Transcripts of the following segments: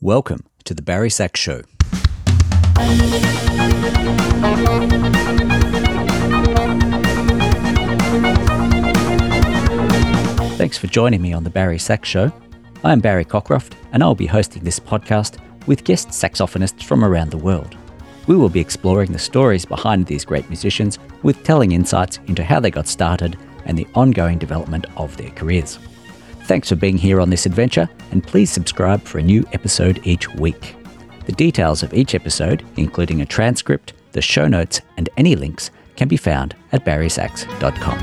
Welcome to the Barry Sax Show. Thanks for joining me on the Barry Sax Show. I'm Barry Cockcroft, and I'll be hosting this podcast with guest saxophonists from around the world. We will be exploring the stories behind these great musicians with telling insights into how they got started and the ongoing development of their careers. Thanks for being here on this adventure, and please subscribe for a new episode each week. The details of each episode, including a transcript, the show notes, and any links, can be found at barrysax.com.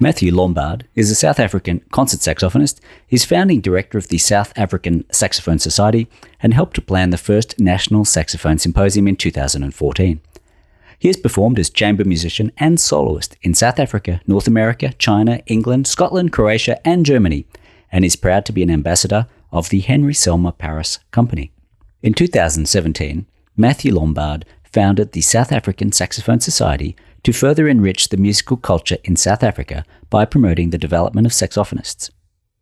Matthew Lombard is a South African concert saxophonist. He's founding director of the South African Saxophone Society and helped to plan the first National Saxophone Symposium in 2014. He has performed as chamber musician and soloist in South Africa, North America, China, England, Scotland, Croatia, and Germany, and is proud to be an ambassador of the Henry Selmer Paris Company. In 2017, Matthew Lombard founded the South African Saxophone Society to further enrich the musical culture in South Africa by promoting the development of saxophonists.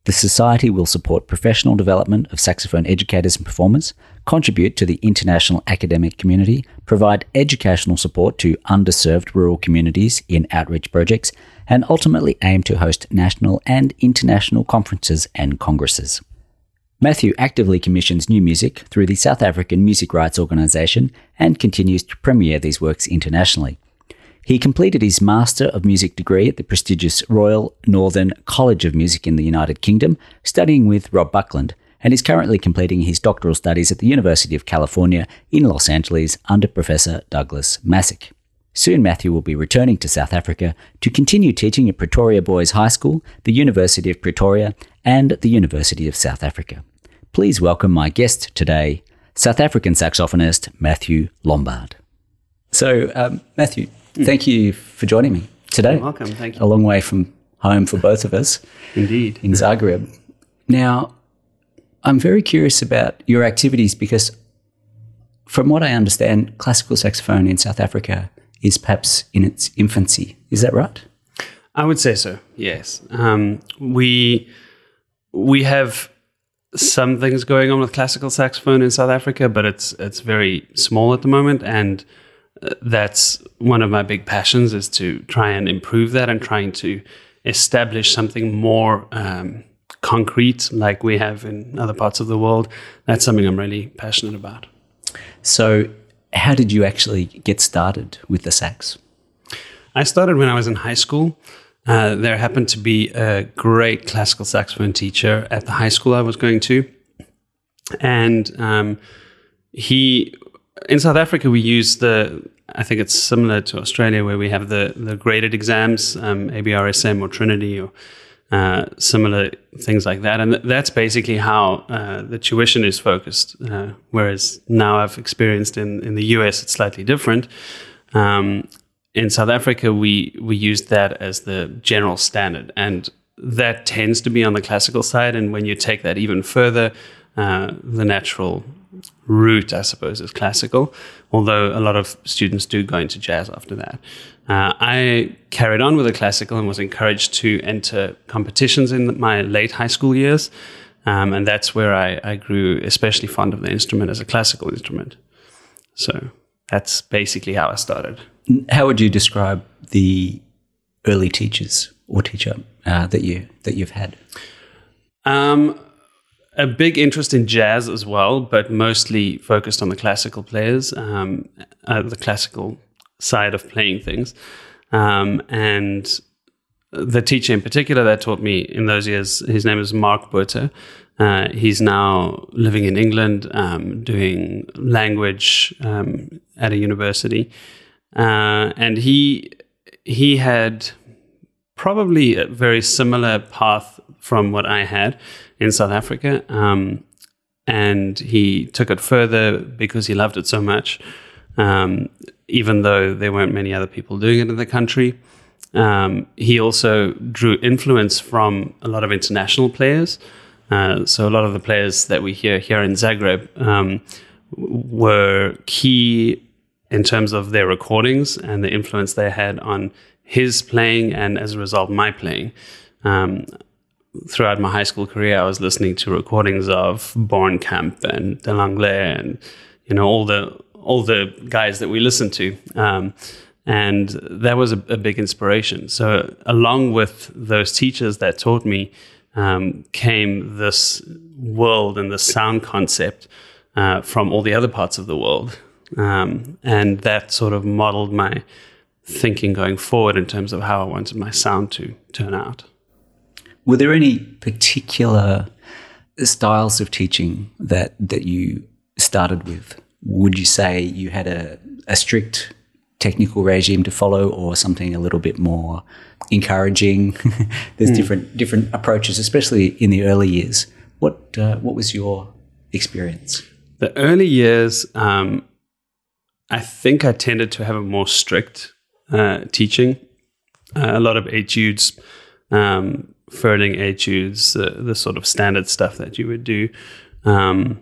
The Society will support professional development of saxophone educators and performers, contribute to the international academic community, provide educational support to underserved rural communities in outreach projects, and ultimately aim to host national and international conferences and congresses. Matthew actively commissions new music through the South African Music Rights Organisation and continues to premiere these works internationally. He completed his Master of Music degree at the prestigious Royal Northern College of Music in the United Kingdom, studying with Rob Buckland, and is currently completing his doctoral studies at the University of California in Los Angeles under Professor Douglas Masek. Soon, Matthew will be returning to South Africa to continue teaching at Pretoria Boys High School, the University of Pretoria, and the University of South Africa. Please welcome my guest today, South African saxophonist Matthew Lombard. So, um, Matthew, Thank you for joining me today. You're welcome. Thank you. A long way from home for both of us. Indeed. In Zagreb. Now, I'm very curious about your activities because, from what I understand, classical saxophone in South Africa is perhaps in its infancy. Is that right? I would say so. Yes. Um, we we have some things going on with classical saxophone in South Africa, but it's it's very small at the moment, and that's one of my big passions is to try and improve that and trying to establish something more um, concrete like we have in other parts of the world. That's something I'm really passionate about. So, how did you actually get started with the sax? I started when I was in high school. Uh, there happened to be a great classical saxophone teacher at the high school I was going to. And um, he in South Africa, we use the. I think it's similar to Australia, where we have the the graded exams, um, ABRSM or Trinity or uh, similar things like that, and th- that's basically how uh, the tuition is focused. Uh, whereas now I've experienced in in the US, it's slightly different. Um, in South Africa, we we use that as the general standard, and that tends to be on the classical side. And when you take that even further, uh, the natural route, I suppose, is classical, although a lot of students do go into jazz after that. Uh, I carried on with the classical and was encouraged to enter competitions in my late high school years. Um, and that's where I, I, grew especially fond of the instrument as a classical instrument. So that's basically how I started. How would you describe the early teachers or teacher uh, that you that you've had? Um, a big interest in jazz as well, but mostly focused on the classical players, um, uh, the classical side of playing things. Um, and the teacher in particular that taught me in those years, his name is Mark Botha. Uh, he's now living in England, um, doing language um, at a university, uh, and he he had probably a very similar path from what I had in South Africa. Um, and he took it further because he loved it so much, um, even though there weren't many other people doing it in the country. Um, he also drew influence from a lot of international players. Uh, so a lot of the players that we hear here in Zagreb um, were key in terms of their recordings and the influence they had on his playing and as a result my playing. Um, throughout my high school career, I was listening to recordings of Born Bornkamp and Delangle and you know all the all the guys that we listened to. Um, and that was a, a, big inspiration. So, along with those teachers that taught me, um, came this world and the sound concept uh, from all the other parts of the world. Um, and that sort of modeled my thinking going forward in terms of how I wanted my sound to turn out. Were there any particular styles of teaching that that you started with? Would you say you had a, a strict technical regime to follow, or something a little bit more encouraging? There's mm. different different approaches, especially in the early years. What uh, what was your experience? The early years, um, I think I tended to have a more strict uh, teaching. Uh, a lot of etudes, um, Ferling etudes, uh, the sort of standard stuff that you would do. Um,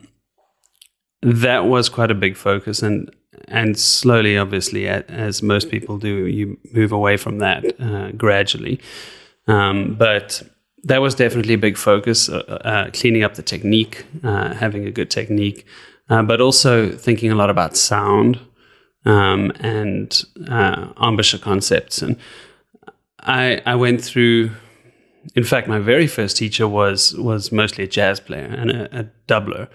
that was quite a big focus, and and slowly, obviously, as most people do, you move away from that uh, gradually. Um, but that was definitely a big focus, uh, uh, cleaning up the technique, uh, having a good technique, uh, but also thinking a lot about sound um, and uh, embouchure concepts. And I, I went through in fact, my very first teacher was was mostly a jazz player and a, a doubler,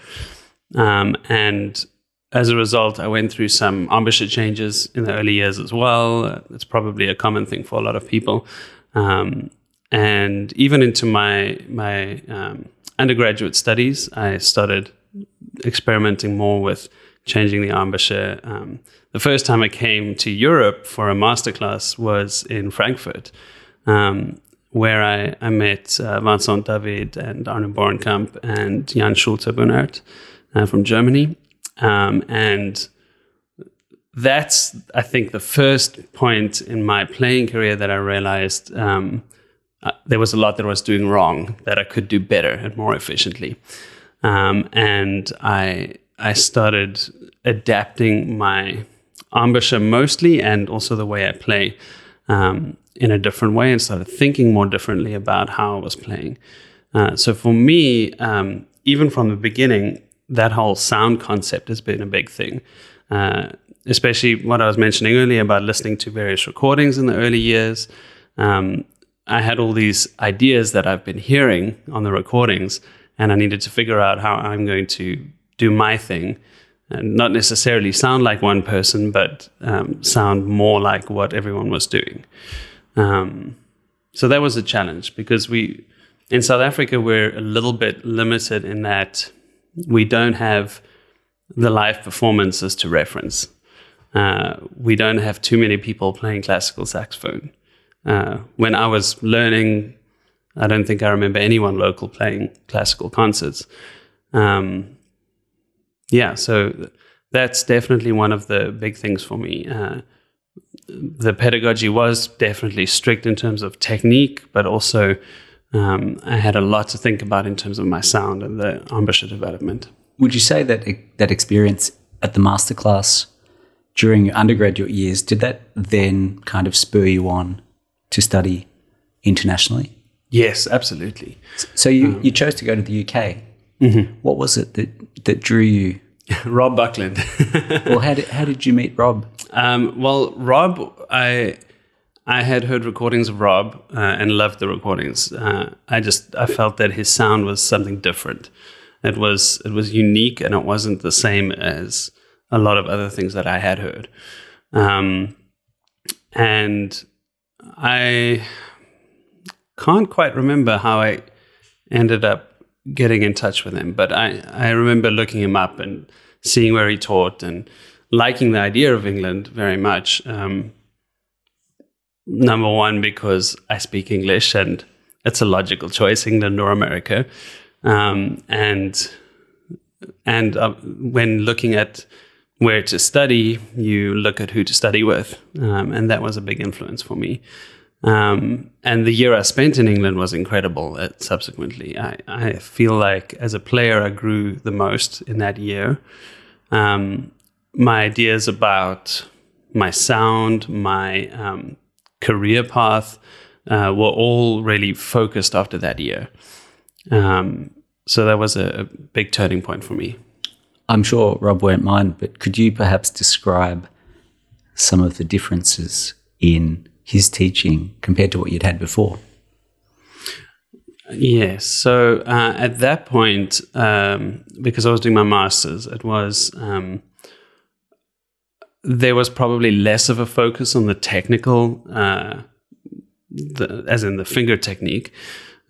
um, and as a result, I went through some embouchure changes in the early years as well. It's probably a common thing for a lot of people, um, and even into my my um, undergraduate studies, I started experimenting more with changing the embouchure. Um, the first time I came to Europe for a masterclass was in Frankfurt. Um, where I, I met uh, Vincent David and Arno Bornkamp and Jan Schulte-Bunert uh, from Germany. Um, and that's, I think, the first point in my playing career that I realized um, uh, there was a lot that I was doing wrong that I could do better and more efficiently. Um, and I, I started adapting my embouchure mostly and also the way I play. Um, in a different way and started thinking more differently about how I was playing. Uh, so for me, um, even from the beginning, that whole sound concept has been a big thing. Uh, especially what I was mentioning earlier about listening to various recordings in the early years. Um, I had all these ideas that I've been hearing on the recordings, and I needed to figure out how I'm going to do my thing and not necessarily sound like one person, but um, sound more like what everyone was doing. Um, so that was a challenge because we, in South Africa, we're a little bit limited in that we don't have the live performances to reference. Uh, we don't have too many people playing classical saxophone. Uh, when I was learning, I don't think I remember anyone local playing classical concerts. Um, yeah, so that's definitely one of the big things for me. Uh, the pedagogy was definitely strict in terms of technique, but also um, I had a lot to think about in terms of my sound and the embouchure development. Would you say that that experience at the masterclass during your undergraduate years did that then kind of spur you on to study internationally? Yes, absolutely. So you, um, you chose to go to the UK. Mm-hmm. What was it that that drew you? Rob Buckland. well, how did how did you meet Rob? Um, well, Rob, I I had heard recordings of Rob uh, and loved the recordings. Uh, I just I felt that his sound was something different. It was it was unique and it wasn't the same as a lot of other things that I had heard. Um, and I can't quite remember how I ended up getting in touch with him, but I, I remember looking him up and seeing where he taught and liking the idea of England very much. Um, number one, because I speak English and it's a logical choice, England or America. Um, and and uh, when looking at where to study, you look at who to study with, um, and that was a big influence for me. Um, and the year I spent in England was incredible. Uh, subsequently, I, I, feel like as a player, I grew the most in that year. Um, my ideas about my sound, my um, career path uh, were all really focused after that year. Um, so that was a, a big turning point for me. I'm sure Rob won't mind, but could you perhaps describe some of the differences in his teaching compared to what you'd had before? Yes. So uh, at that point, um, because I was doing my master's, it was um, there was probably less of a focus on the technical, uh, the, as in the finger technique,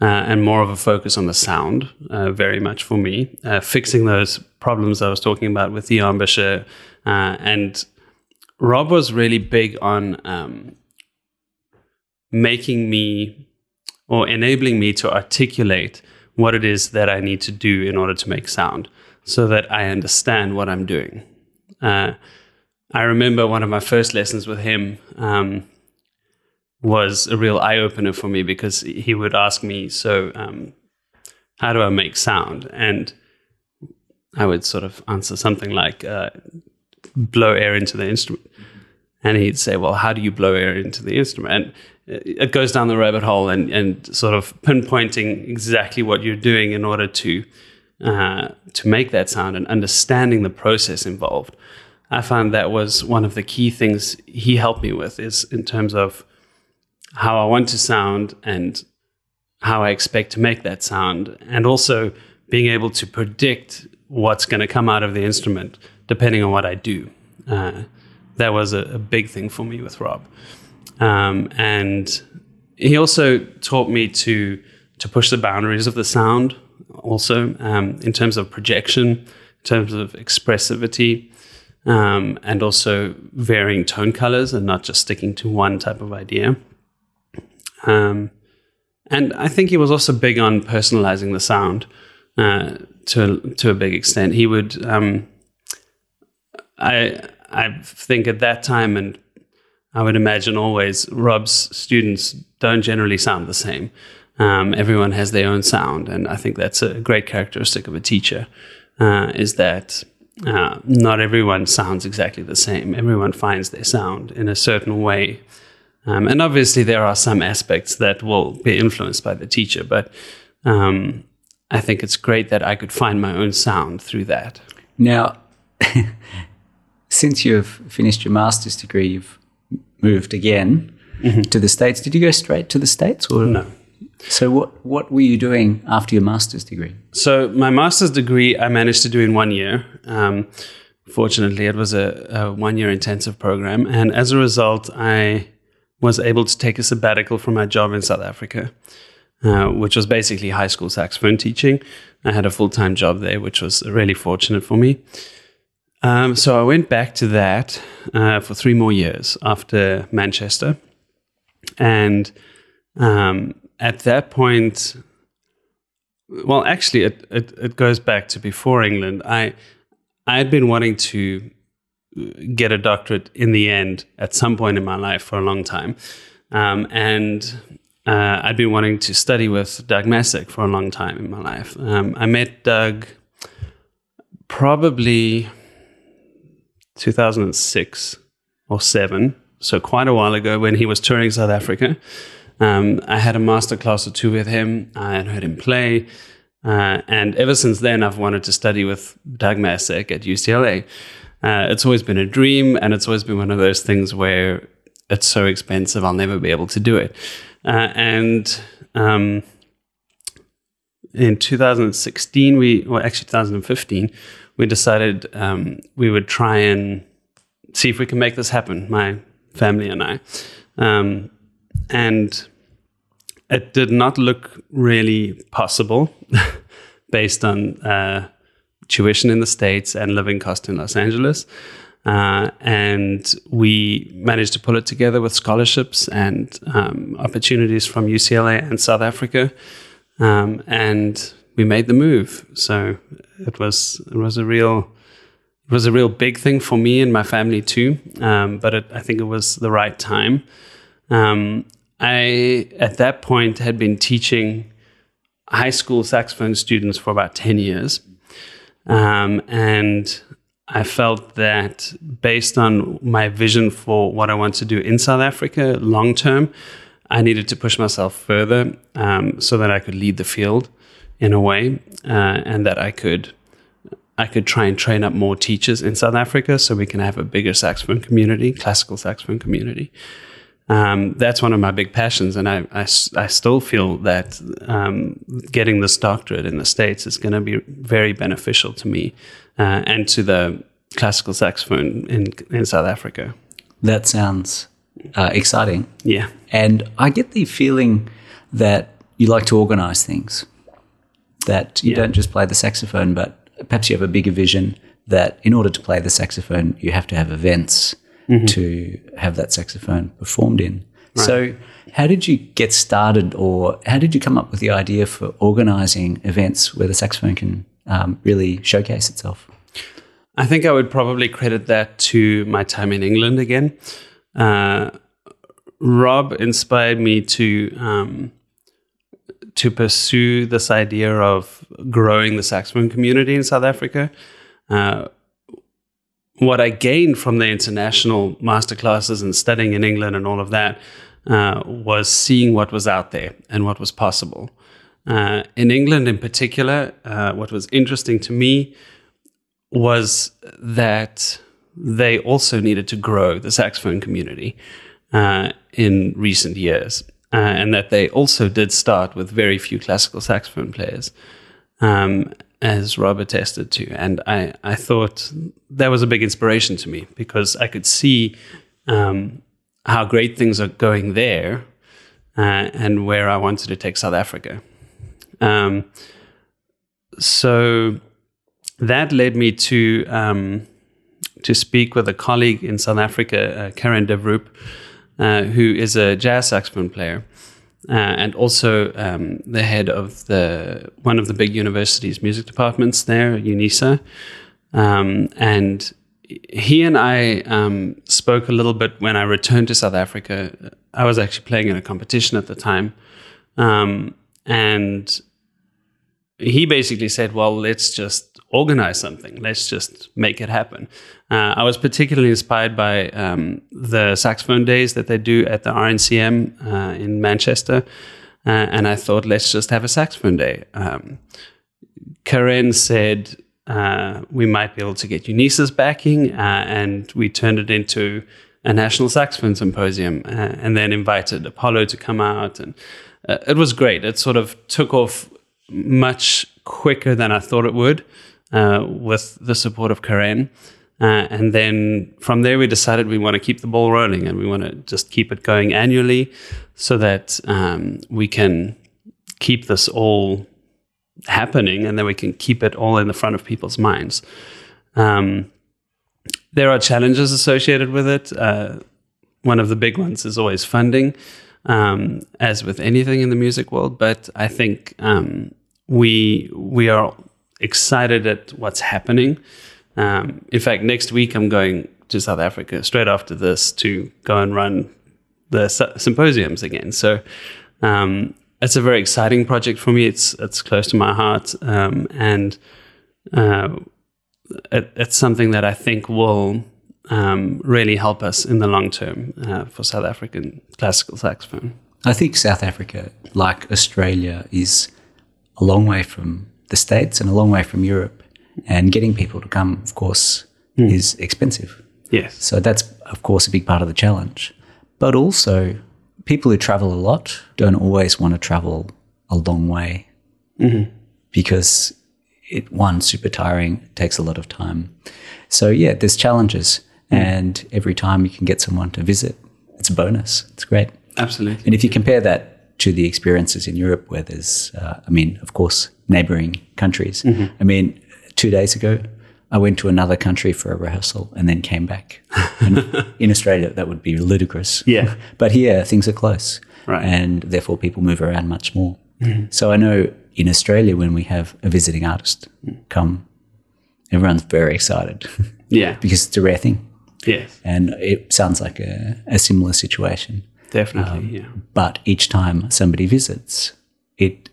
uh, and more of a focus on the sound, uh, very much for me, uh, fixing those problems I was talking about with the embouchure. And Rob was really big on um, making me or enabling me to articulate what it is that I need to do in order to make sound so that I understand what I'm doing. Uh, I remember one of my first lessons with him um, was a real eye opener for me because he would ask me, So, um, how do I make sound? And I would sort of answer something like, uh, blow air into the instrument. And he'd say, Well, how do you blow air into the instrument? And it goes down the rabbit hole and, and sort of pinpointing exactly what you're doing in order to uh, to make that sound and understanding the process involved. I found that was one of the key things he helped me with is in terms of how I want to sound and how I expect to make that sound, and also being able to predict what's going to come out of the instrument depending on what I do. Uh, that was a, a, big thing for me with Rob. Um, and he also taught me to to push the boundaries of the sound, also um, in terms of projection, in terms of expressivity, um, and also varying tone colors and not just sticking to one type of idea. Um, and I think he was also big on personalizing the sound uh, to to a big extent. He would, um, I I think at that time, and I would imagine always, Rob's students don't generally sound the same. Um, everyone has their own sound, and I think that's a great characteristic of a teacher. Uh, is that uh, not everyone sounds exactly the same. Everyone finds their sound in a certain way. Um, and obviously, there are some aspects that will be influenced by the teacher, but um, I think it's great that I could find my own sound through that. Now, since you've finished your master's degree, you've moved again mm-hmm. to the States. Did you go straight to the States? Or? No. So what what were you doing after your master's degree? So my master's degree I managed to do in one year. Um, fortunately, it was a, a one year intensive program, and as a result, I was able to take a sabbatical from my job in South Africa, uh, which was basically high school saxophone teaching. I had a full time job there, which was really fortunate for me. Um, so I went back to that uh, for three more years after Manchester, and um, at that point, well, actually, it, it, it goes back to before England. I I had been wanting to get a doctorate in the end at some point in my life for a long time, um, and uh, I'd been wanting to study with Doug Masek for a long time in my life. Um, I met Doug probably 2006 or seven, so quite a while ago when he was touring South Africa. Um, I had a master class or two with him. I had heard him play. Uh, and ever since then, I've wanted to study with Doug Masek at UCLA. Uh, it's always been a dream, and it's always been one of those things where it's so expensive, I'll never be able to do it. Uh, and um, in 2016, we, well, actually 2015, we decided um, we would try and see if we can make this happen, my family and I. Um, and it did not look really possible based on uh, tuition in the States and living cost in Los Angeles. Uh, and we managed to pull it together with scholarships and um, opportunities from UCLA and South Africa. Um, and we made the move. So it was it was a real it was a real big thing for me and my family too. Um, but it, I think it was the right time. Um, I, at that point, had been teaching high school saxophone students for about 10 years. Um, and I felt that based on my vision for what I want to do in South Africa long term, I needed to push myself further um, so that I could lead the field in a way, uh, and that I could I could try and train up more teachers in South Africa so we can have a bigger saxophone community, classical saxophone community. Um, that's one of my big passions, and I, I, I still feel that um, getting this doctorate in the States is going to be very beneficial to me uh, and to the classical saxophone in, in South Africa. That sounds uh, exciting. Yeah. And I get the feeling that you like to organize things, that you Yeah. don't just play the saxophone, but perhaps you have a bigger vision that in order to play the saxophone, you have to have events to have that saxophone performed in. So, how did you get started, or how did you come up with the idea for organizing events where the saxophone can um, really showcase itself? I think I would probably credit that to my time in England again. Uh, Rob inspired me to um, to pursue this idea of growing the saxophone community in South Africa. Uh, what I gained from the international masterclasses and studying in England and all of that uh, was seeing what was out there and what was possible. Uh, in England, in particular, uh, what was interesting to me was that they also needed to grow the saxophone community uh, in recent years, uh, and that they also did start with very few classical saxophone players, um, as Rob attested to. And I, I thought that was a big inspiration to me because I could see um, how great things are going there uh, and where I wanted to take South Africa. Um, so that led me to um, to speak with a colleague in South Africa, uh, Karen Devroop, uh, who is a jazz saxophone player uh, and also um, the head of the one of the big university's music departments there, UNISA. Um, and he and I um, spoke a little bit when I returned to South Africa. I was actually playing in a competition at the time, um, and he basically said, "Well, let's just organize something. Let's just make it happen." Uh, I was particularly inspired by um, the saxophone days that they do at the RNCM uh, in Manchester, uh, and I thought, let's just have a saxophone day. Um, Karen said uh, we might be able to get UNISA's backing, uh, and we turned it into a national saxophone symposium, uh, and then invited Apollo to come out, and it was great. It sort of took off much quicker than I thought it would uh, with the support of Karen. Uh, and then from there, we decided we want to keep the ball rolling and we want to just keep it going annually so that um, we can keep this all happening and then we can keep it all in the front of people's minds. Um, there are challenges associated with it. Uh, one of the big ones is always funding, um, as with anything in the music world. But I think um, we we are excited at what's happening. Um, in fact, next week I'm going to South Africa straight after this to go and run the symposiums again. So um, it's a very exciting project for me. It's it's close to my heart, um, and uh, it, it's something that I think will um, really help us in the long term uh, for South African classical saxophone. I think South Africa, like Australia, is a long way from the States and a long way from Europe. And getting people to come, of course, hmm. is expensive. Yes. So that's, of course, a big part of the challenge. But also, people who travel a lot don't always want to travel a long way mm-hmm. because it, one, super tiring, takes a lot of time. So, yeah, there's challenges. Hmm. And every time you can get someone to visit, it's a bonus. It's great. Absolutely. And if you compare that to the experiences in Europe, where there's, uh, I mean, of course, neighboring countries. I mean, two days ago, I went to another country for a rehearsal and then came back. And in Australia, that would be ludicrous. Yeah. But here, things are close. Right. And therefore, people move around much more. So I know in Australia, when we have a visiting artist come, everyone's very excited Yeah. because it's a rare thing. Yes. And it sounds like a, a similar situation. Definitely. Um, yeah. But each time somebody visits, it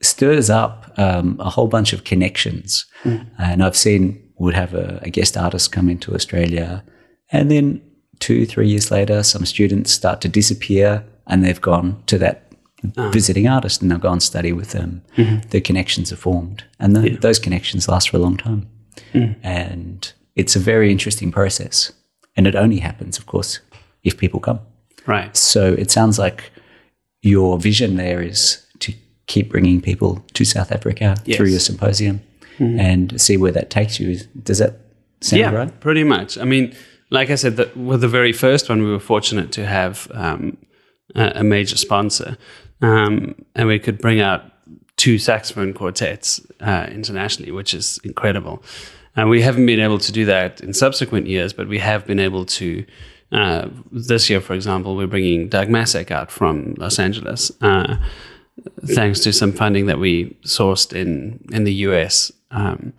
stirs up um, a whole bunch of connections. Hmm. And I've seen would have a, a guest artist come into Australia, and then two, three years later, some students start to disappear, and they've gone to that ah. visiting artist and they'll go and study with them. Mm-hmm. The connections are formed, and the, those connections last for a long time. Hmm. And it's a very interesting process, and it only happens, of course, if people come. Right. So it sounds like your vision there is to keep bringing people to South Africa Yes. through your symposium and see where that takes you. Does that sound yeah, right? pretty much. I mean, like I said, the, with the very first one, we were fortunate to have um, a, a major sponsor, um, and we could bring out two saxophone quartets uh, internationally, which is incredible. And we haven't been able to do that in subsequent years, but we have been able to. Uh, this year, for example, we're bringing Doug Masek out from Los Angeles, uh, thanks to some funding that we sourced in in the US. Um,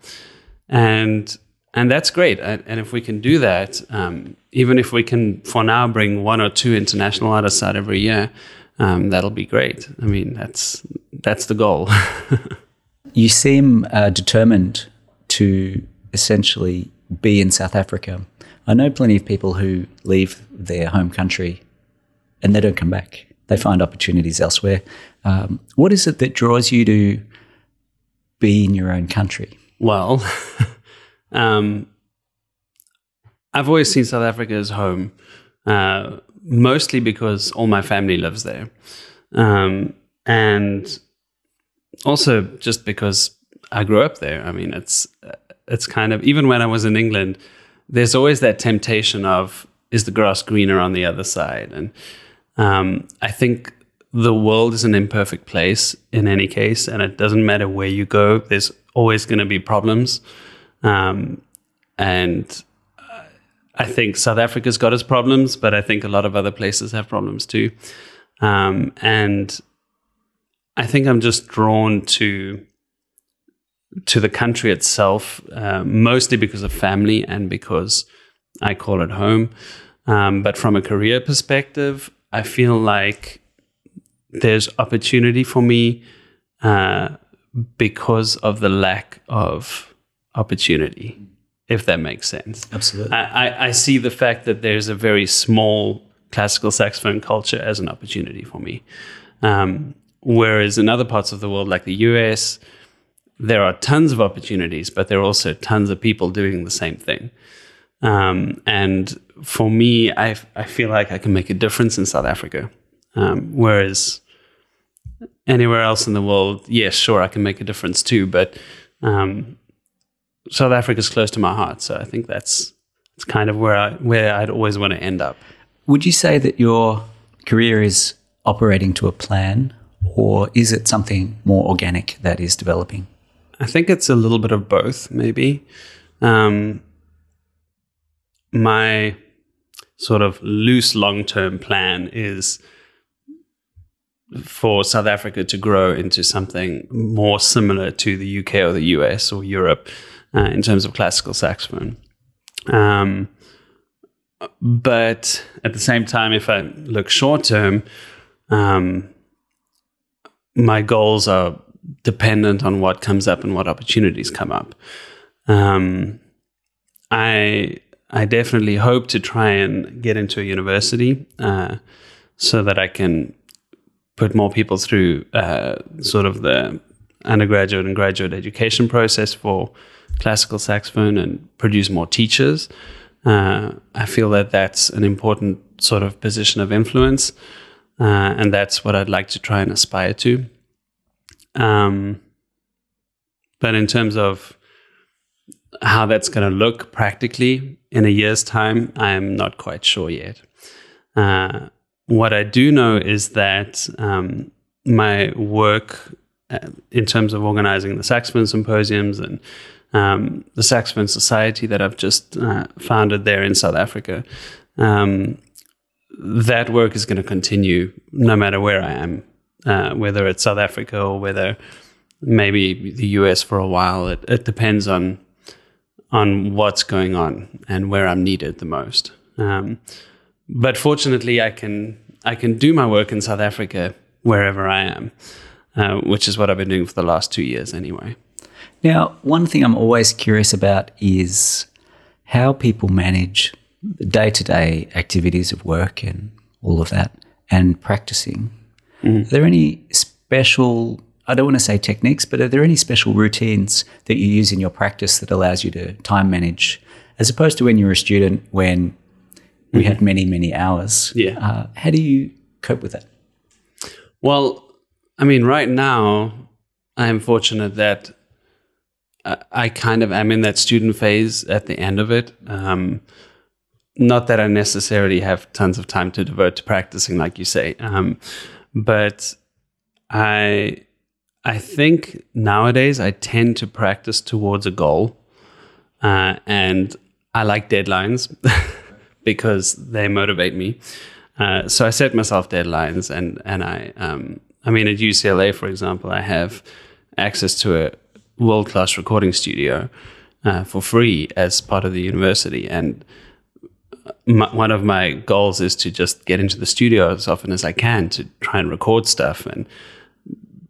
and and that's great. And, if we can do that, um, even if we can for now bring one or two international artists out every year, um, that'll be great. I mean, that's that's the goal. You seem uh, determined to essentially be in South Africa. I know plenty of people who leave their home country and they don't come back. They find opportunities elsewhere. Um, what is it that draws you to be in your own country? well, um, I've always seen South Africa as home, uh, mostly because all my family lives there, um, and also just because I grew up there. I mean, it's it's kind of even when I was in England, there's always that temptation of is the grass greener on the other side, and um, I think the world is an imperfect place in any case, and it doesn't matter where you go. There's always going to be problems, um, and uh, I think South Africa's got its problems, but I think a lot of other places have problems too. Um, and I think I'm just drawn to to the country itself, uh, mostly because of family and because I call it home. Um, but from a career perspective, I feel like there's opportunity for me uh, because of the lack of opportunity, if that makes sense. Absolutely. I, I, I see the fact that there's a very small classical saxophone culture as an opportunity for me. Um, whereas in other parts of the world, like the US, there are tons of opportunities, but there are also tons of people doing the same thing. Um, and for me, I, I feel like I can make a difference in South Africa. Um, whereas anywhere else in the world, yes, sure, I can make a difference too. But um, South Africa is close to my heart, so I think that's it's kind of where I where I'd always want to end up. Would you say that your career is operating to a plan, or is it something more organic that is developing? I think it's a little bit of both, maybe. Um, my sort of loose long term plan is for South Africa to grow into something more similar to the UK or the US or Europe uh, in terms of classical saxophone. Um, but at the same time, if I look short term, um, my goals are dependent on what comes up and what opportunities come up. Um, I I definitely hope to try and get into a university uh, so that I can put more people through uh, sort of the undergraduate and graduate education process for classical saxophone and produce more teachers. Uh, I feel that that's an important sort of position of influence, uh, and that's what I'd like to try and aspire to. Um, but in terms of how that's going to look practically in a year's time, I'm not quite sure yet. Uh, what I do know is that um, my work uh, in terms of organizing the saxophone symposiums and um, the saxophone society that I've just uh, founded there in South Africa, um, that work is going to continue no matter where I am, uh, whether it's South Africa or whether maybe the US for a while. It, it depends on on what's going on and where I'm needed the most. Um, but fortunately, I can I can do my work in South Africa wherever I am, uh, which is what I've been doing for the last two years anyway. Now, one thing I'm always curious about is how people manage the day to day activities of work and all of that, and practicing, are there any special, I don't want to say techniques, but are there any special routines that you use in your practice that allows you to time manage as opposed to when you were a student when we had many, many hours? Yeah. Uh, how do you cope with that? Well, I mean, right now, I'm fortunate that I, I kind of am in that student phase at the end of it. Um, not that I necessarily have tons of time to devote to practicing, like you say, um, but I I think nowadays I tend to practice towards a goal, uh, and I like deadlines because they motivate me. Uh, so I set myself deadlines, and and I um, I mean at UCLA, for example, I have access to a world class recording studio uh, for free as part of the university, and my, one of my goals is to just get into the studio as often as I can to try and record stuff. And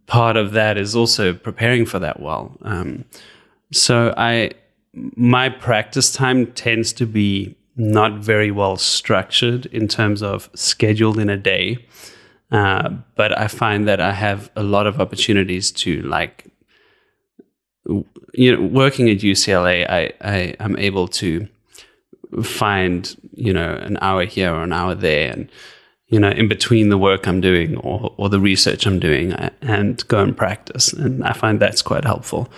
part of that is also preparing for that well. Um, so I, my practice time tends to be not very well structured in terms of scheduled in a day. Uh, but I find that I have a lot of opportunities to like, you know, working at UCLA, I, I am able to find you know an hour here or an hour there and you know in between the work i'm doing or, or the research i'm doing and go and practice. And i find that's quite helpful.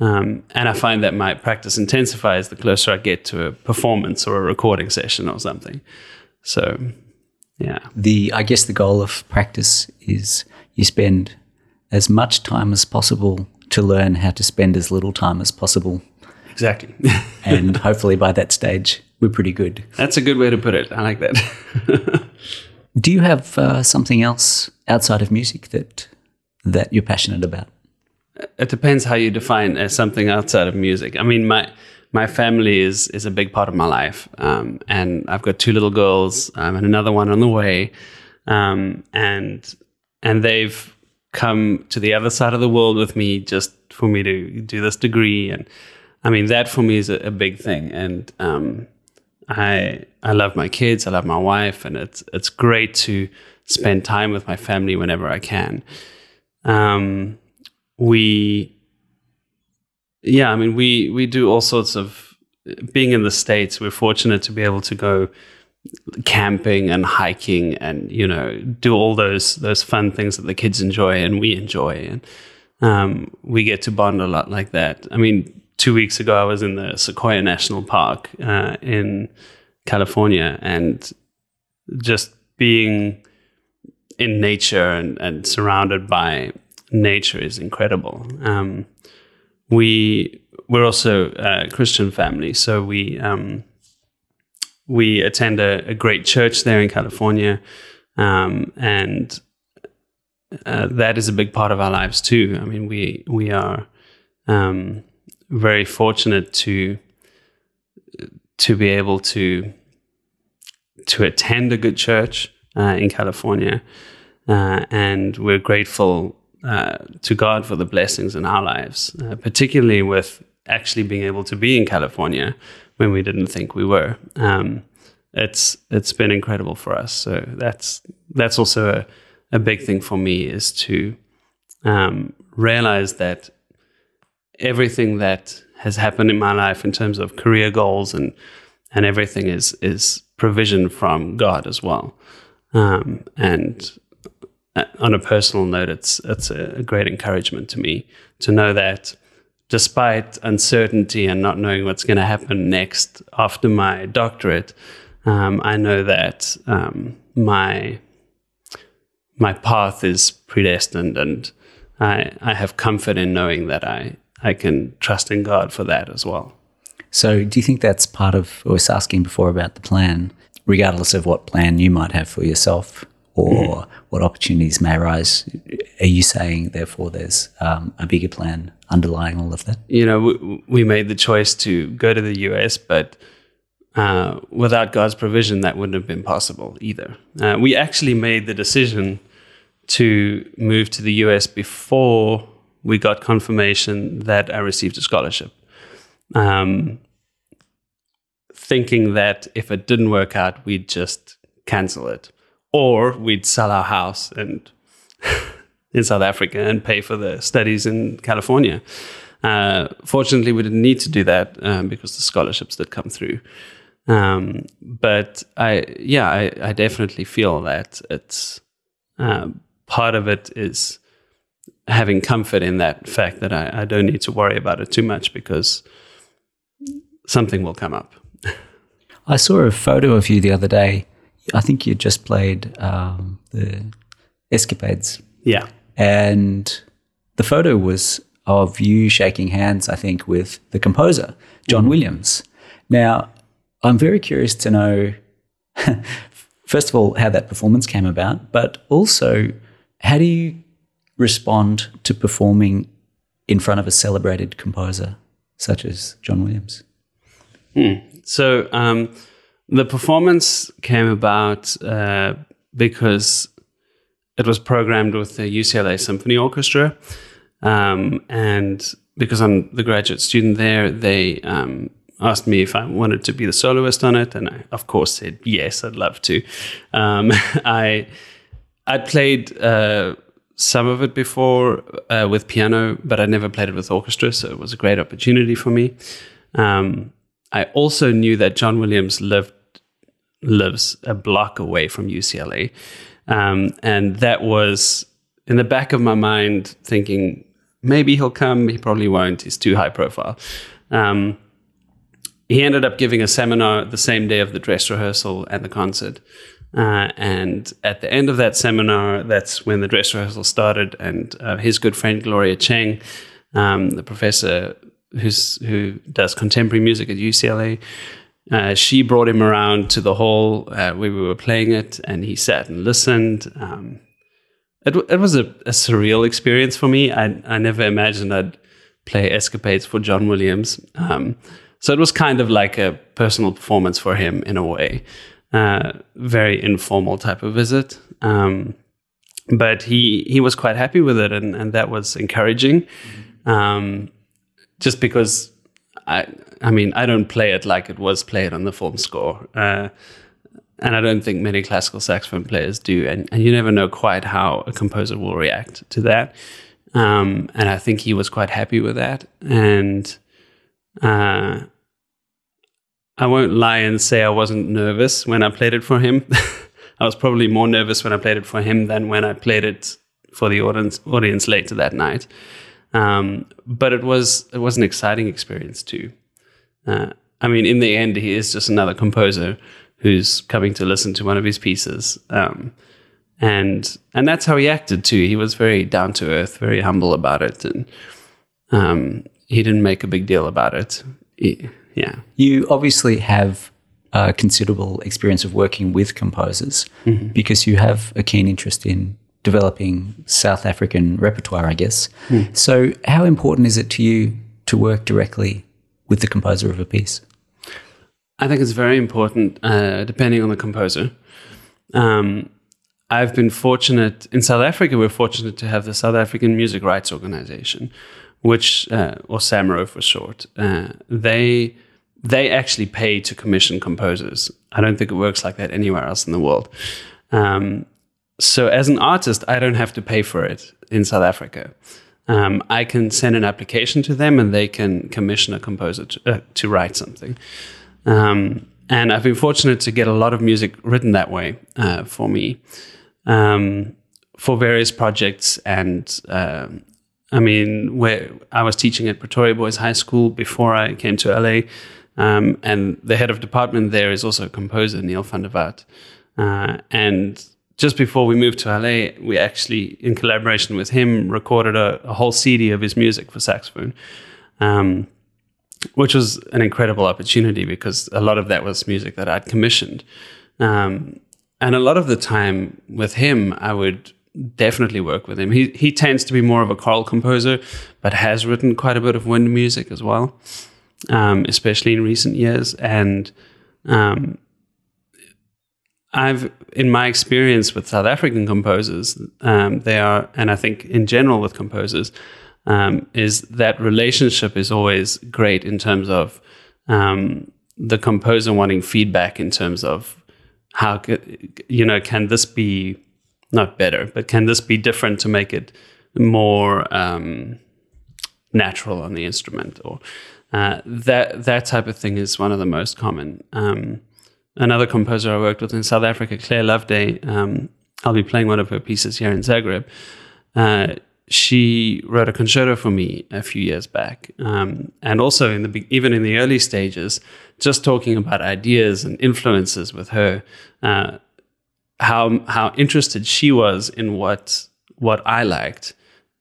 Um, and i find that my practice intensifies the closer i get to a performance or a recording session or something. So yeah. The I guess the goal of practice is you spend as much time as possible to learn how to spend as little time as possible. Exactly And hopefully by that stage, we're pretty good. that's a good way to put it i like that Do you have uh, something else outside of music that that you're passionate about? it depends how you define as something outside of music. I mean, my my family is is a big part of my life, um, and I've got two little girls um, and another one on the way, um, and and they've come to the other side of the world with me just for me to do this degree, and I mean that for me is a, a big thing, and um, I I love my kids, I love my wife, and it's it's great to spend time with my family whenever I can. Um, we yeah i mean we we do all sorts of being in the states we're fortunate to be able to go camping and hiking and you know do all those those fun things that the kids enjoy and we enjoy. And um, we get to bond a lot like that. I mean two weeks ago i was in the sequoia national park uh, in california and just being in nature and, and surrounded by nature is incredible. Um, we we're also a Christian family, so we um, we attend a, a, great church there in California, um, and uh, that is a big part of our lives too. I mean, we we are um, very fortunate to to be able to to attend a good church uh, in California, uh, and we're grateful uh, to God for the blessings in our lives, uh, particularly with actually being able to be in California when we didn't think we were. Um, it's it's been incredible for us. So that's that's also a, a big thing for me is to um, realize that everything that has happened in my life in terms of career goals and and everything is is provision from God as well. Um, and on a personal note, it's it's a great encouragement to me to know that despite uncertainty and not knowing what's going to happen next after my doctorate, um, I know that um, my my path is predestined, and I I have comfort in knowing that I I can trust in God for that as well. So, do you think that's part of? I was asking before about the plan, regardless of what plan you might have for yourself or mm. what opportunities may arise. Are you saying, therefore, there's um, a bigger plan underlying all of that? You know, we, we made the choice to go to the US, but uh, without God's provision, that wouldn't have been possible either. Uh, we actually made the decision to move to the US before we got confirmation that I received a scholarship. Um, thinking that if it didn't work out, we'd just cancel it or we'd sell our house and in South Africa and pay for the studies in California. Uh, fortunately, we didn't need to do that um, because the scholarships did come through. Um, but I, yeah, I, I, definitely feel that it's uh, part of it is having comfort in that fact that I, I don't need to worry about it too much because something will come up. I saw a photo of you the other day. I think you just played um, the Escapades. Yeah. And the photo was of you shaking hands, I think, with the composer, John mm-hmm. Williams. Now, I'm very curious to know, first of all, how that performance came about, but also, how do you respond to performing in front of a celebrated composer such as John Williams? Hmm. So, um, the performance came about uh, because it was programmed with the UCLA Symphony Orchestra. Um, and because I'm the graduate student there, they um, asked me if I wanted to be the soloist on it, and I, of course, said yes, I'd love to. Um, I I played uh, some of it before uh, with piano, but I never played it with orchestra, so it was a great opportunity for me. Um, I also knew that John Williams lived lives a block away from UCLA, um, and that was in the back of my mind, thinking maybe he'll come. He probably won't. He's too high profile. Um, he ended up giving a seminar the same day of the dress rehearsal and the concert. Uh, and at the end of that seminar, that's when the dress rehearsal started. And uh, his good friend Gloria Cheng, um, the professor who's who does contemporary music at UCLA, uh, she brought him around to the hall uh, where we were playing it, and he sat and listened. Um, it, it was a, a, surreal experience for me. I, I never imagined I'd play Escapades for John Williams. Um, so it was kind of like a personal performance for him in a way. Very informal type of visit. Um, but he he was quite happy with it, and, and that was encouraging. Um, just because I I mean I don't play it like it was played on the film score. Uh, and I don't think many classical saxophone players do. And, and you never know quite how a composer will react to that. Um, and I think he was quite happy with that. And uh, I won't lie and say I wasn't nervous when I played it for him. I was probably more nervous when I played it for him than when I played it for the audience, audience later that night. Um, but it was it was an exciting experience too. Uh, I mean, in the end, he is just another composer who's coming to listen to one of his pieces. Um, and and that's how he acted too. He was very down to earth, very humble about it, and um, he didn't make a big deal about it. He, yeah, you obviously have a considerable experience of working with composers mm-hmm. because you have a keen interest in developing South African repertoire, I guess. Mm. So, how important is it to you to work directly with the composer of a piece? I think it's very important, uh, depending on the composer. Um, I've been fortunate in South Africa. We're fortunate to have the South African Music Rights Organization, which uh, or SAMRO for short. Uh, they they actually pay to commission composers. I don't think it works like that anywhere else in the world. Um, so as an artist, I don't have to pay for it in South Africa. Um, I can send an application to them, and they can commission a composer to, uh, to write something. Um, and I've been fortunate to get a lot of music written that way uh, for me um, for various projects. And uh, I mean, where I was teaching at Pretoria Boys High School before I came to LA, um, and the head of department there is also a composer, Neil van der Watt. Uh, and just before we moved to LA, we actually, in collaboration with him, recorded a, a whole CD of his music for saxophone. Um, which was an incredible opportunity because a lot of that was music that I'd commissioned. Um, and a lot of the time with him, I would definitely work with him. He he tends to be more of a choral composer, but has written quite a bit of wind music as well, um, especially in recent years. And um, I've, in my experience with South African composers, um, they are, and I think in general with composers, um, is that relationship is always great in terms of um, the composer wanting feedback in terms of how you know can this be not better, but can this be different to make it more um, natural on the instrument or uh, that that type of thing is one of the most common. Um, another composer I worked with in South Africa, Claire Loveday, um, I'll be playing one of her pieces here in Zagreb. Uh, she wrote a concerto for me a few years back, um, and also in the even in the early stages, just talking about ideas and influences with her, uh, how how interested she was in what what I liked,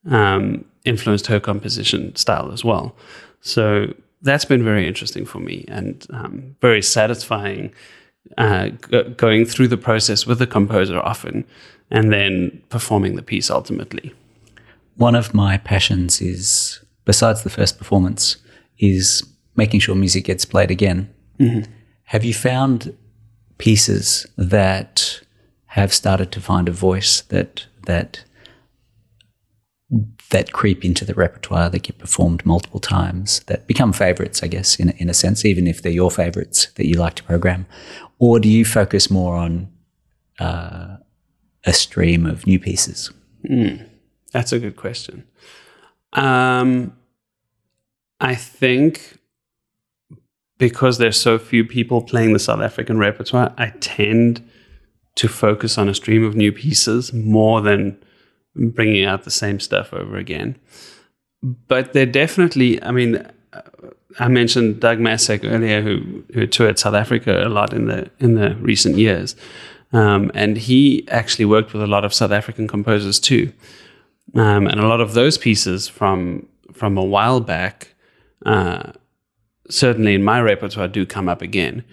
um, influenced her composition style as well. So that's been very interesting for me and um, very satisfying. Uh, g- going through the process with the composer often, and then performing the piece ultimately one of my passions is, besides the first performance, is making sure music gets played again. Mm-hmm. Have you found pieces that have started to find a voice that that that creep into the repertoire that get performed multiple times that become favorites, I guess, in in a sense, even if they're your favorites that you like to program, or do you focus more on uh, a stream of new pieces? Mm. That's a good question. Um, I think because there's so few people playing the South African repertoire, I tend to focus on a stream of new pieces more than bringing out the same stuff over again. But they're definitely, I mean, I mentioned Doug Masek earlier, who, who toured South Africa a lot in the in the recent years, um, and he actually worked with a lot of South African composers too. Um, and a lot of those pieces from from a while back, uh, certainly in my repertoire, do come up again.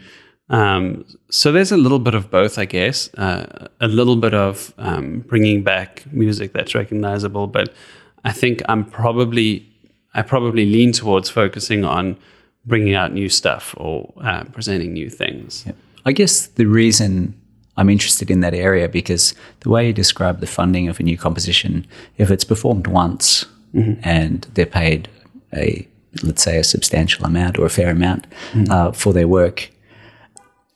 Um, so there's a little bit of both, I guess. Uh, a little bit of um, bringing back music that's recognizable, but I think I'm probably I probably lean towards focusing on bringing out new stuff or uh, presenting new things. Yeah. I guess the reason I'm interested in that area because the way you describe the funding of a new composition, if it's performed once mm-hmm. and they're paid a, let's say, a substantial amount or a fair amount mm-hmm. uh, for their work,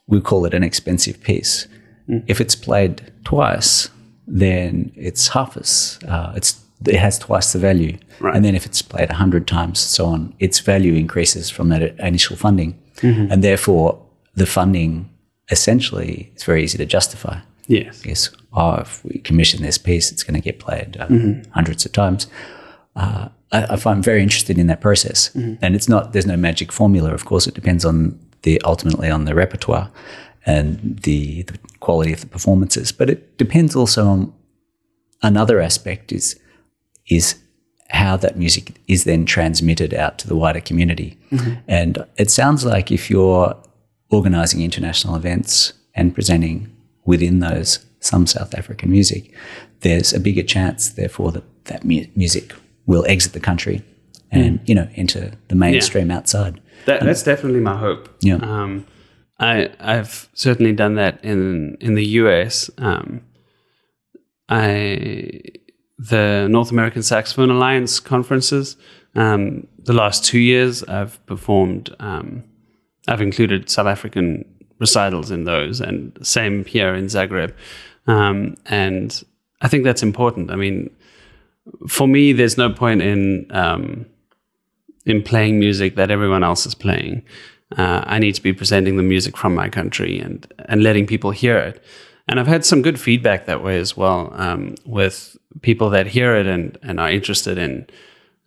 we call it an expensive piece. Mm-hmm. If it's played twice, then it's half as, uh, it's it has twice the value. Right. And then if it's played a hundred times, so on, its value increases from that initial funding. Mm-hmm. And therefore, the funding essentially it's very easy to justify. Yes. Yes. Oh, if we commission this piece, it's going to get played uh, mm-hmm. hundreds of times. Uh, I, I, find very interested in that process, mm-hmm. and it's not. There's no magic formula. Of course, it depends on the ultimately on the repertoire and the, the quality of the performances. But it depends also on another aspect is is how that music is then transmitted out to the wider community. Mm-hmm. And it sounds like if you're organising international events and presenting within those some South African music, there's a bigger chance, therefore, that that mu- music will exit the country and mm. you know enter the mainstream yeah. outside. That, that's definitely my hope. Yeah, um, I I've certainly done that in in the US. Um, I the North American Saxophone Alliance conferences. Um, the last two years, I've performed um, I've included South African recitals in those, and same here in Zagreb. Um, and I think that's important. I mean, for me, there's no point in um, in playing music that everyone else is playing. Uh, I need to be presenting the music from my country and and letting people hear it. And I've had some good feedback that way as well, um, with people that hear it and and are interested in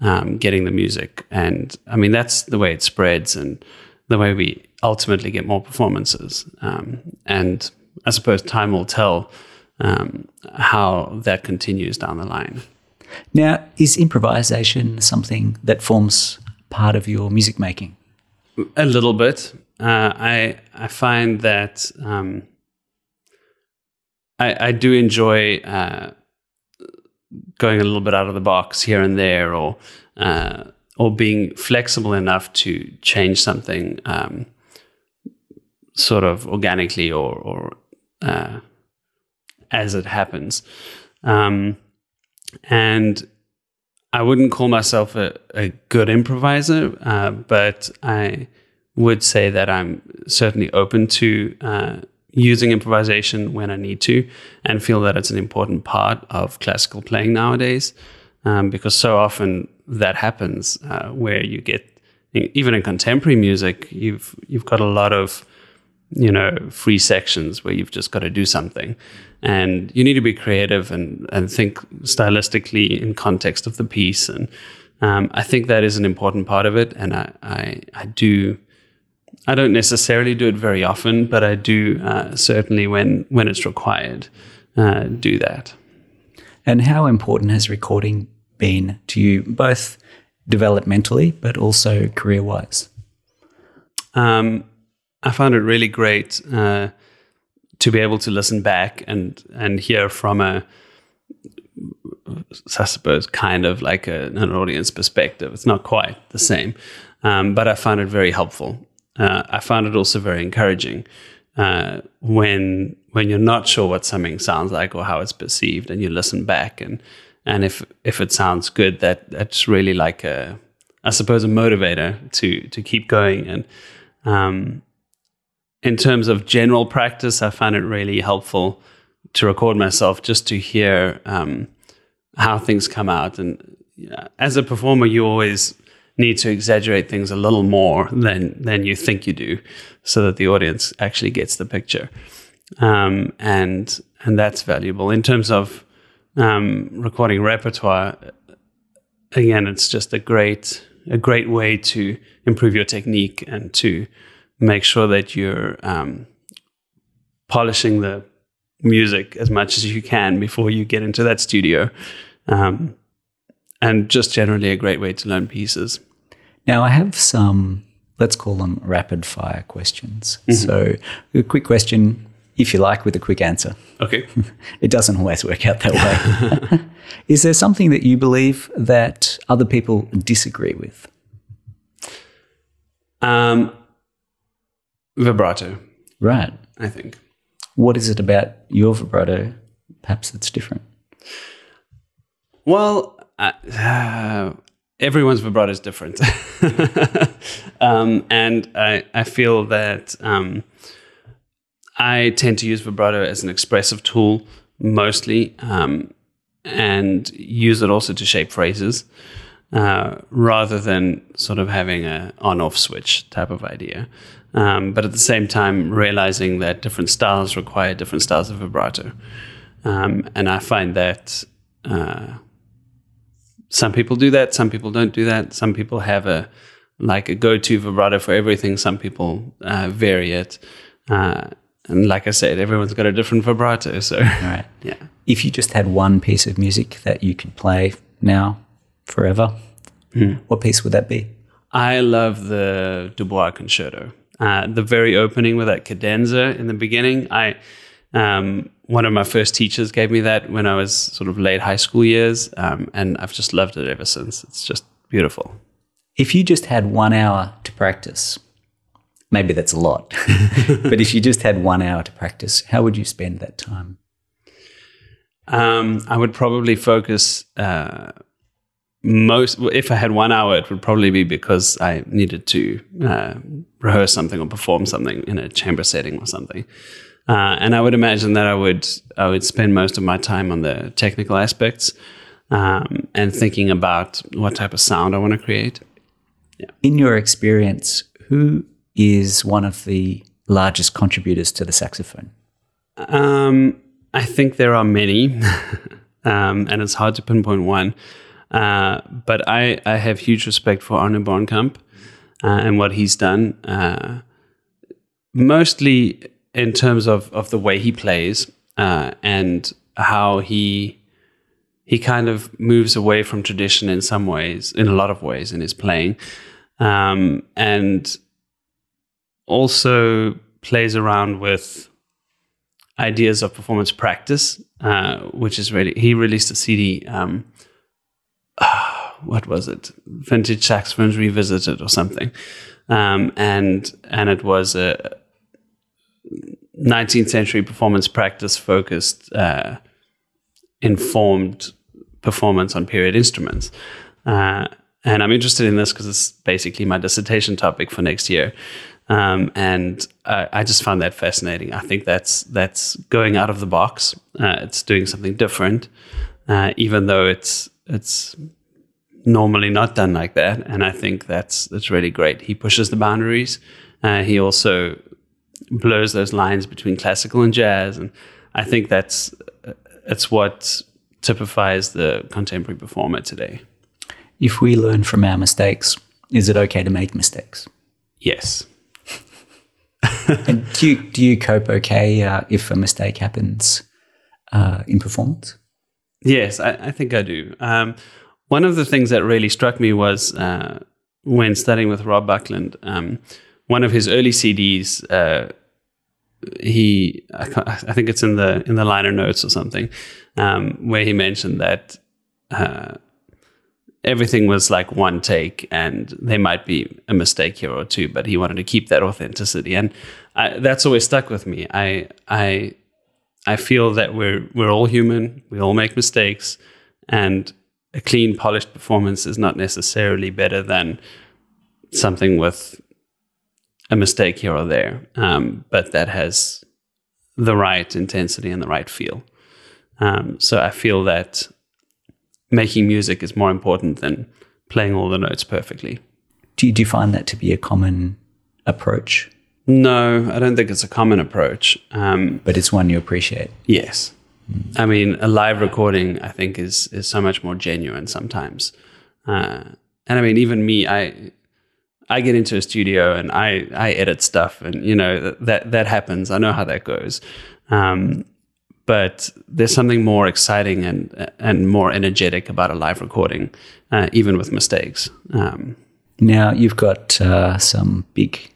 um, getting the music. And I mean, that's the way it spreads. And the way we ultimately get more performances. Um, and I suppose time will tell um, how that continues down the line. Now, is improvisation something that forms part of your music making? A little bit. Uh, I I find that um, I, I do enjoy uh, going a little bit out of the box here and there, or uh, or being flexible enough to change something um, sort of organically or, or uh, as it happens. Um, and I wouldn't call myself a, a good improviser, uh, but I would say that I'm certainly open to uh, using improvisation when I need to, and feel that it's an important part of classical playing nowadays, um, because so often that happens uh, where you get even in contemporary music, you've you've got a lot of you know free sections where you've just got to do something, and you need to be creative and and think stylistically in context of the piece, and um, I think that is an important part of it, and I I, I do I don't necessarily do it very often, but I do uh, certainly when when it's required uh, do that. And how important has recording been to you, both developmentally but also career wise? Um, I found it really great uh, to be able to listen back and and hear from a I suppose, kind of like a, an audience perspective. It's not quite the same, um, but I found it very helpful uh, I found it also very encouraging uh, when when you're not sure what something sounds like or how it's perceived, and you listen back and and if if it sounds good, that that's really like a I suppose a motivator to to keep going. And um, in terms of general practice, I find it really helpful to record myself just to hear um, how things come out. And as a performer, you always need to exaggerate things a little more than than you think you do, so that the audience actually gets the picture, um, and and that's valuable in terms of um, recording repertoire. Again, it's just a great a great way to improve your technique and to make sure that you're um, polishing the music as much as you can before you get into that studio. Um, and just generally a great way to learn pieces. Now, I have some, let's call them rapid fire questions. Mm-hmm. So, a quick question, if you like, with a quick answer. Okay. it doesn't always work out that way. Is there something that you believe that other people disagree with? Um, vibrato. Right. I think. What is it about your vibrato, perhaps, that's different? Well, uh, everyone's vibrato is different. um, and I, I feel that um, I tend to use vibrato as an expressive tool mostly um, and use it also to shape phrases uh, rather than sort of having a on off switch type of idea. Um, but at the same time, realizing that different styles require different styles of vibrato. Um, and I find that. Uh, some people do that. Some people don't do that. Some people have a like a go-to vibrato for everything. Some people uh, vary it. Uh, and like I said, everyone's got a different vibrato. So, right. yeah. If you just had one piece of music that you could play now, forever, mm. what piece would that be? I love the Dubois Concerto. Uh, the very opening with that cadenza in the beginning. I um, one of my first teachers gave me that when I was sort of late high school years, um, and I've just loved it ever since. It's just beautiful. If you just had one hour to practice, maybe that's a lot, but if you just had one hour to practice, how would you spend that time? Um, I would probably focus uh, most. If I had one hour, it would probably be because I needed to uh, rehearse something or perform something in a chamber setting or something. Uh, and I would imagine that I would I would spend most of my time on the technical aspects um, and thinking about what type of sound I want to create. Yeah. In your experience, who is one of the largest contributors to the saxophone? Um, I think there are many, um, and it's hard to pinpoint one. Uh, but I, I have huge respect for Arno Bornkamp uh, and what he's done. Uh, mostly in terms of of the way he plays uh, and how he he kind of moves away from tradition in some ways, in a lot of ways, in his playing, um, and also plays around with ideas of performance practice, uh, which is really he released a CD. Um, uh, what was it? Vintage saxophones revisited or something, um, and and it was a 19th century performance practice focused, uh, informed performance on period instruments. Uh, and I'm interested in this because it's basically my dissertation topic for next year. Um, and I, I, just found that fascinating. I think that's that's going out of the box. Uh, it's doing something different, uh, even though it's it's normally not done like that. And I think that's that's really great. He pushes the boundaries. Uh, he also blurs those lines between classical and jazz, and I think that's it's what typifies the contemporary performer today. If we learn from our mistakes, is it okay to make mistakes? Yes and do you, do you cope okay uh, if a mistake happens uh, in performance? Yes, I, I think I do. Um, one of the things that really struck me was uh, when studying with Rob Buckland, um, one of his early CDs, uh, he I, I, think it's in the in the liner notes or something, um, where he mentioned that uh, everything was like one take and there might be a mistake here or two but he wanted to keep that authenticity and I, that's always stuck with me i i i feel that we're we're all human we all make mistakes and a clean polished performance is not necessarily better than something with a mistake here or there um, but that has the right intensity and the right feel um, so i feel that making music is more important than playing all the notes perfectly. Do you, do you find that to be a common approach? No, I don't think it's a common approach. Um, but it's one you appreciate. Yes. Mm. I mean, a live recording, I think, is is so much more genuine sometimes. Uh, and I mean, even me, I I get into a studio and I I edit stuff, and you know that that happens. I know how that goes. Um, but there's something more exciting and and more energetic about a live recording, uh, even with mistakes. Um, now you've got uh, some big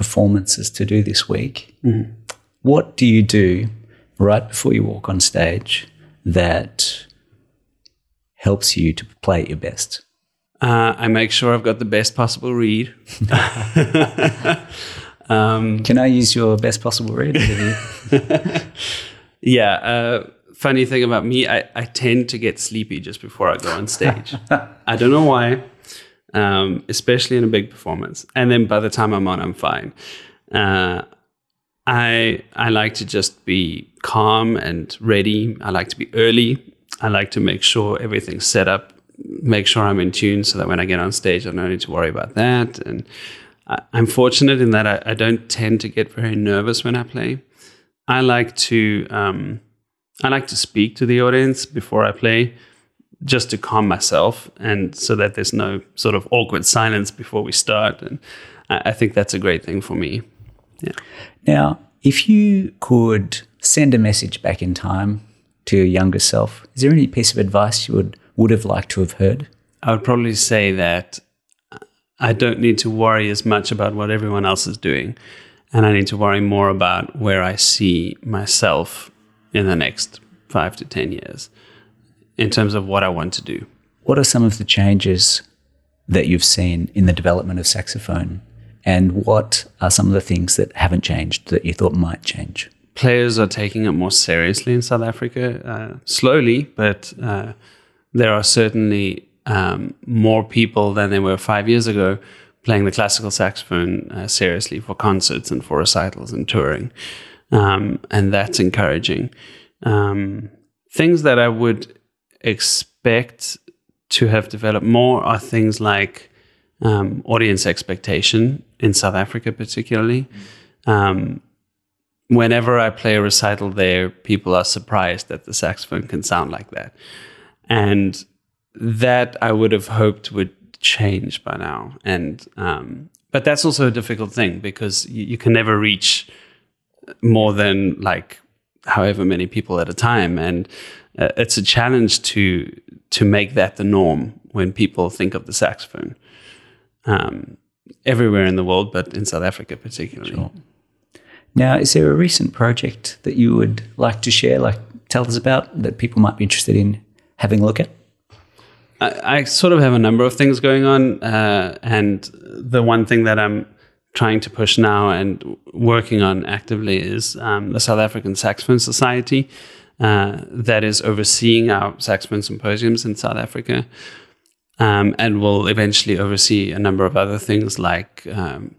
performances to do this week. Mm-hmm. What do you do right before you walk on stage that helps you to play at your best? Uh, I make sure I've got the best possible reed. um, Can I use your best possible reed? Yeah. Uh, funny thing about me, I, I tend to get sleepy just before I go on stage. I don't know why, um, especially in a big performance. And then by the time I'm on, I'm fine. Uh, I I like to just be calm and ready. I like to be early. I like to make sure everything's set up, make sure I'm in tune, so that when I get on stage, I don't need to worry about that. And I, am fortunate in that I, I don't tend to get very nervous when I play. I like to um, I like to speak to the audience before I play, just to calm myself, and so that there's no sort of awkward silence before we start. And I, I think that's a great thing for me. Yeah. Now, if you could send a message back in time to your younger self, is there any piece of advice you would would have liked to have heard? I would probably say that I don't need to worry as much about what everyone else is doing and I need to worry more about where I see myself in the next five to 10 years in terms of what I want to do. What are some of the changes that you've seen in the development of saxophone? And what are some of the things that haven't changed that you thought might change? Players are taking it more seriously in South Africa, uh, slowly, but uh, there are certainly um, more people than there were five years ago playing the classical saxophone uh, seriously for concerts and for recitals and touring. Um, and that's encouraging. Um, things that I would expect to have developed more are things like um, audience expectation in South Africa, particularly. Um, whenever I play a recital there, people are surprised that the saxophone can sound like that. And that I would have hoped would change by now. And um, but that's also a difficult thing because you, you, can never reach more than like however many people at a time, and uh, it's a challenge to to make that the norm when people think of the saxophone. Um, everywhere in the world, but in South Africa particularly. Sure. Now, is there a recent project that you would like to share, like tell us about, that people might be interested in having a look at? I, I, sort of have a number of things going on, uh, and the one thing that I'm trying to push now and working on actively is um, the South African Saxophone Society, uh, that is overseeing our saxophone symposiums in South Africa, um, and will eventually oversee a number of other things like um,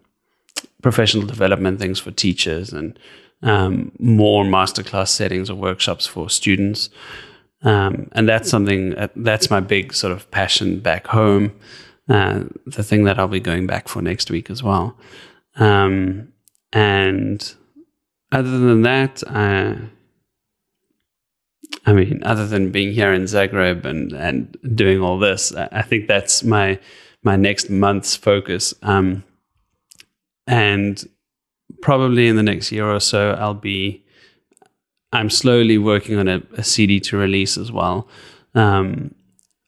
professional development things for teachers and um, more masterclass settings or workshops for students. Um, and that's something uh, that's my big sort of passion back home. Uh, the thing that I'll be going back for next week as well. Um, and other than that, uh, I mean, other than being here in Zagreb and, and doing all this, I think that's my my next month's focus. Um, and probably in the next year or so, I'll be. I'm slowly working on a, a CD to release as well. Um,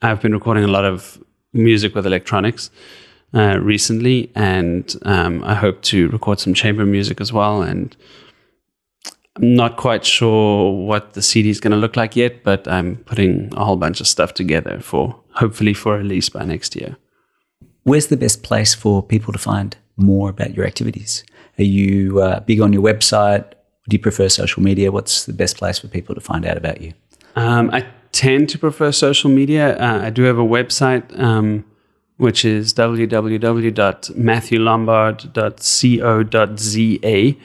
I've been recording a lot of music with electronics uh, recently, and um, I hope to record some chamber music as well. And I'm not quite sure what the CD is going to look like yet, but I'm putting a whole bunch of stuff together for hopefully for release by next year. Where's the best place for people to find more about your activities? Are you uh, big on your website? Do you prefer social media? What's the best place for people to find out about you? Um, I tend to prefer social media. Uh, I do have a website, um, which is www.matthewlombard.co.za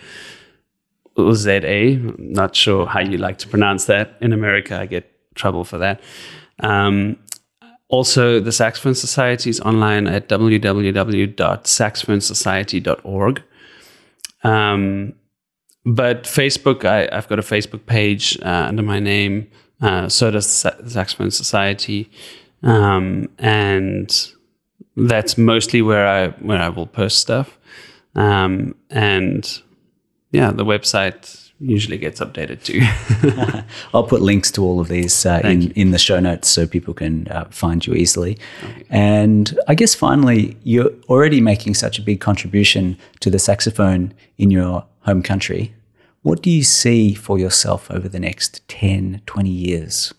ZA. Not sure how you like to pronounce that. In America, I get trouble for that. Um, also, the Saxophone Society is online at www.saxophonesociety.org. Um, but Facebook, I, have got a Facebook page uh, under my name. Uh, so does the Saxophone Society, um, and that's mostly where I where I will post stuff. Um, and yeah, the website usually gets updated too. I'll put links to all of these uh, in, in the show notes so people can uh, find you easily. Okay. And I guess finally, you're already making such a big contribution to the saxophone in your home country. What do you see for yourself over the next 10, 20 years?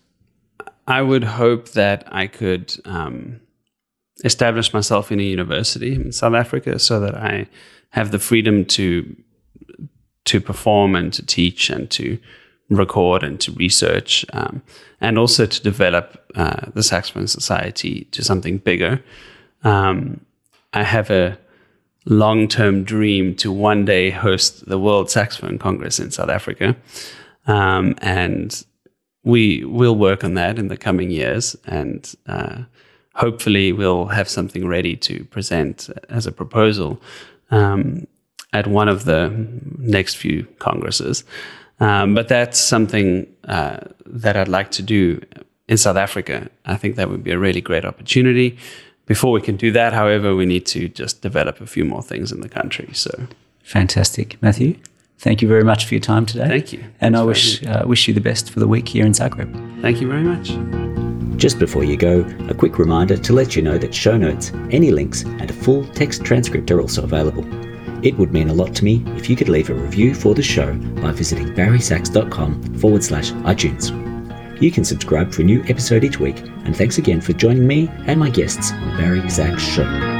I would hope that I could um, establish myself in a university in South Africa so that I have the freedom to to perform and to teach and to record and to research, um, and also to develop uh, the Saxophone Society to something bigger. Um, I have a long term dream to one day host the World Saxophone Congress in South Africa. Um, and we will work on that in the coming years. And uh, hopefully, we'll have something ready to present as a proposal um, at one of the next few congresses. Um, but that's something uh, that I'd like to do in South Africa. I think that would be a really great opportunity. Before we can do that, however, we need to just develop a few more things in the country. So, fantastic, Matthew. Thank you very much for your time today. Thank you. And Thanks I wish uh, wish you the best for the week here in Zagreb. Thank you very much. Just before you go, a quick reminder to let you know that show notes, any links, and a full text transcript are also available. It would mean a lot to me if you could leave a review for the show by visiting barrysax.com forward slash iTunes. You can subscribe for a new episode each week, and thanks again for joining me and my guests on Barry Sax Show.